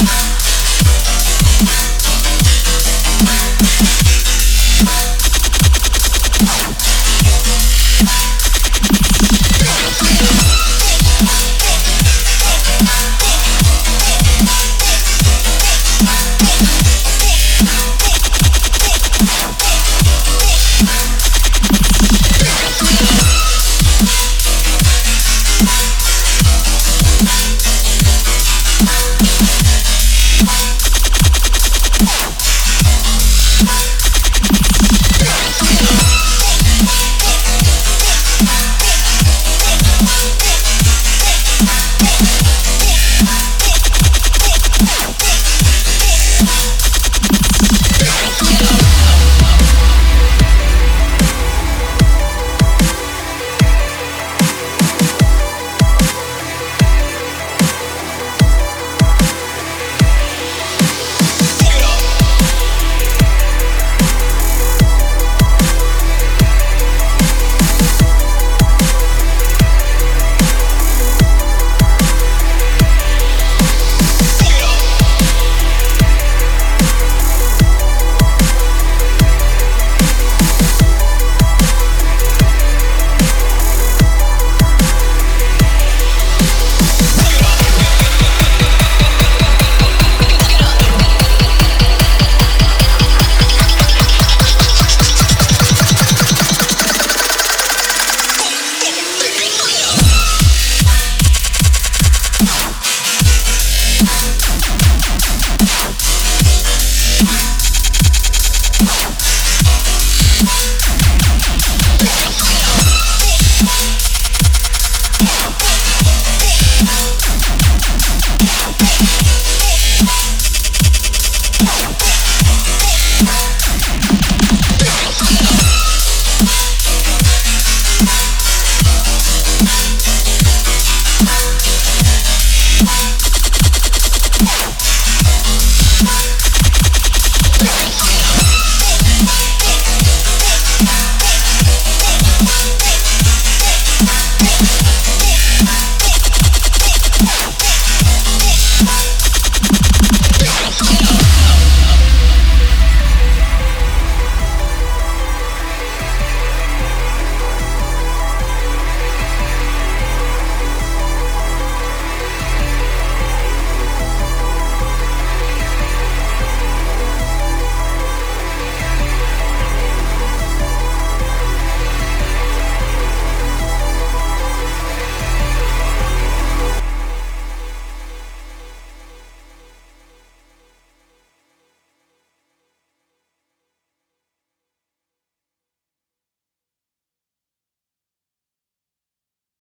you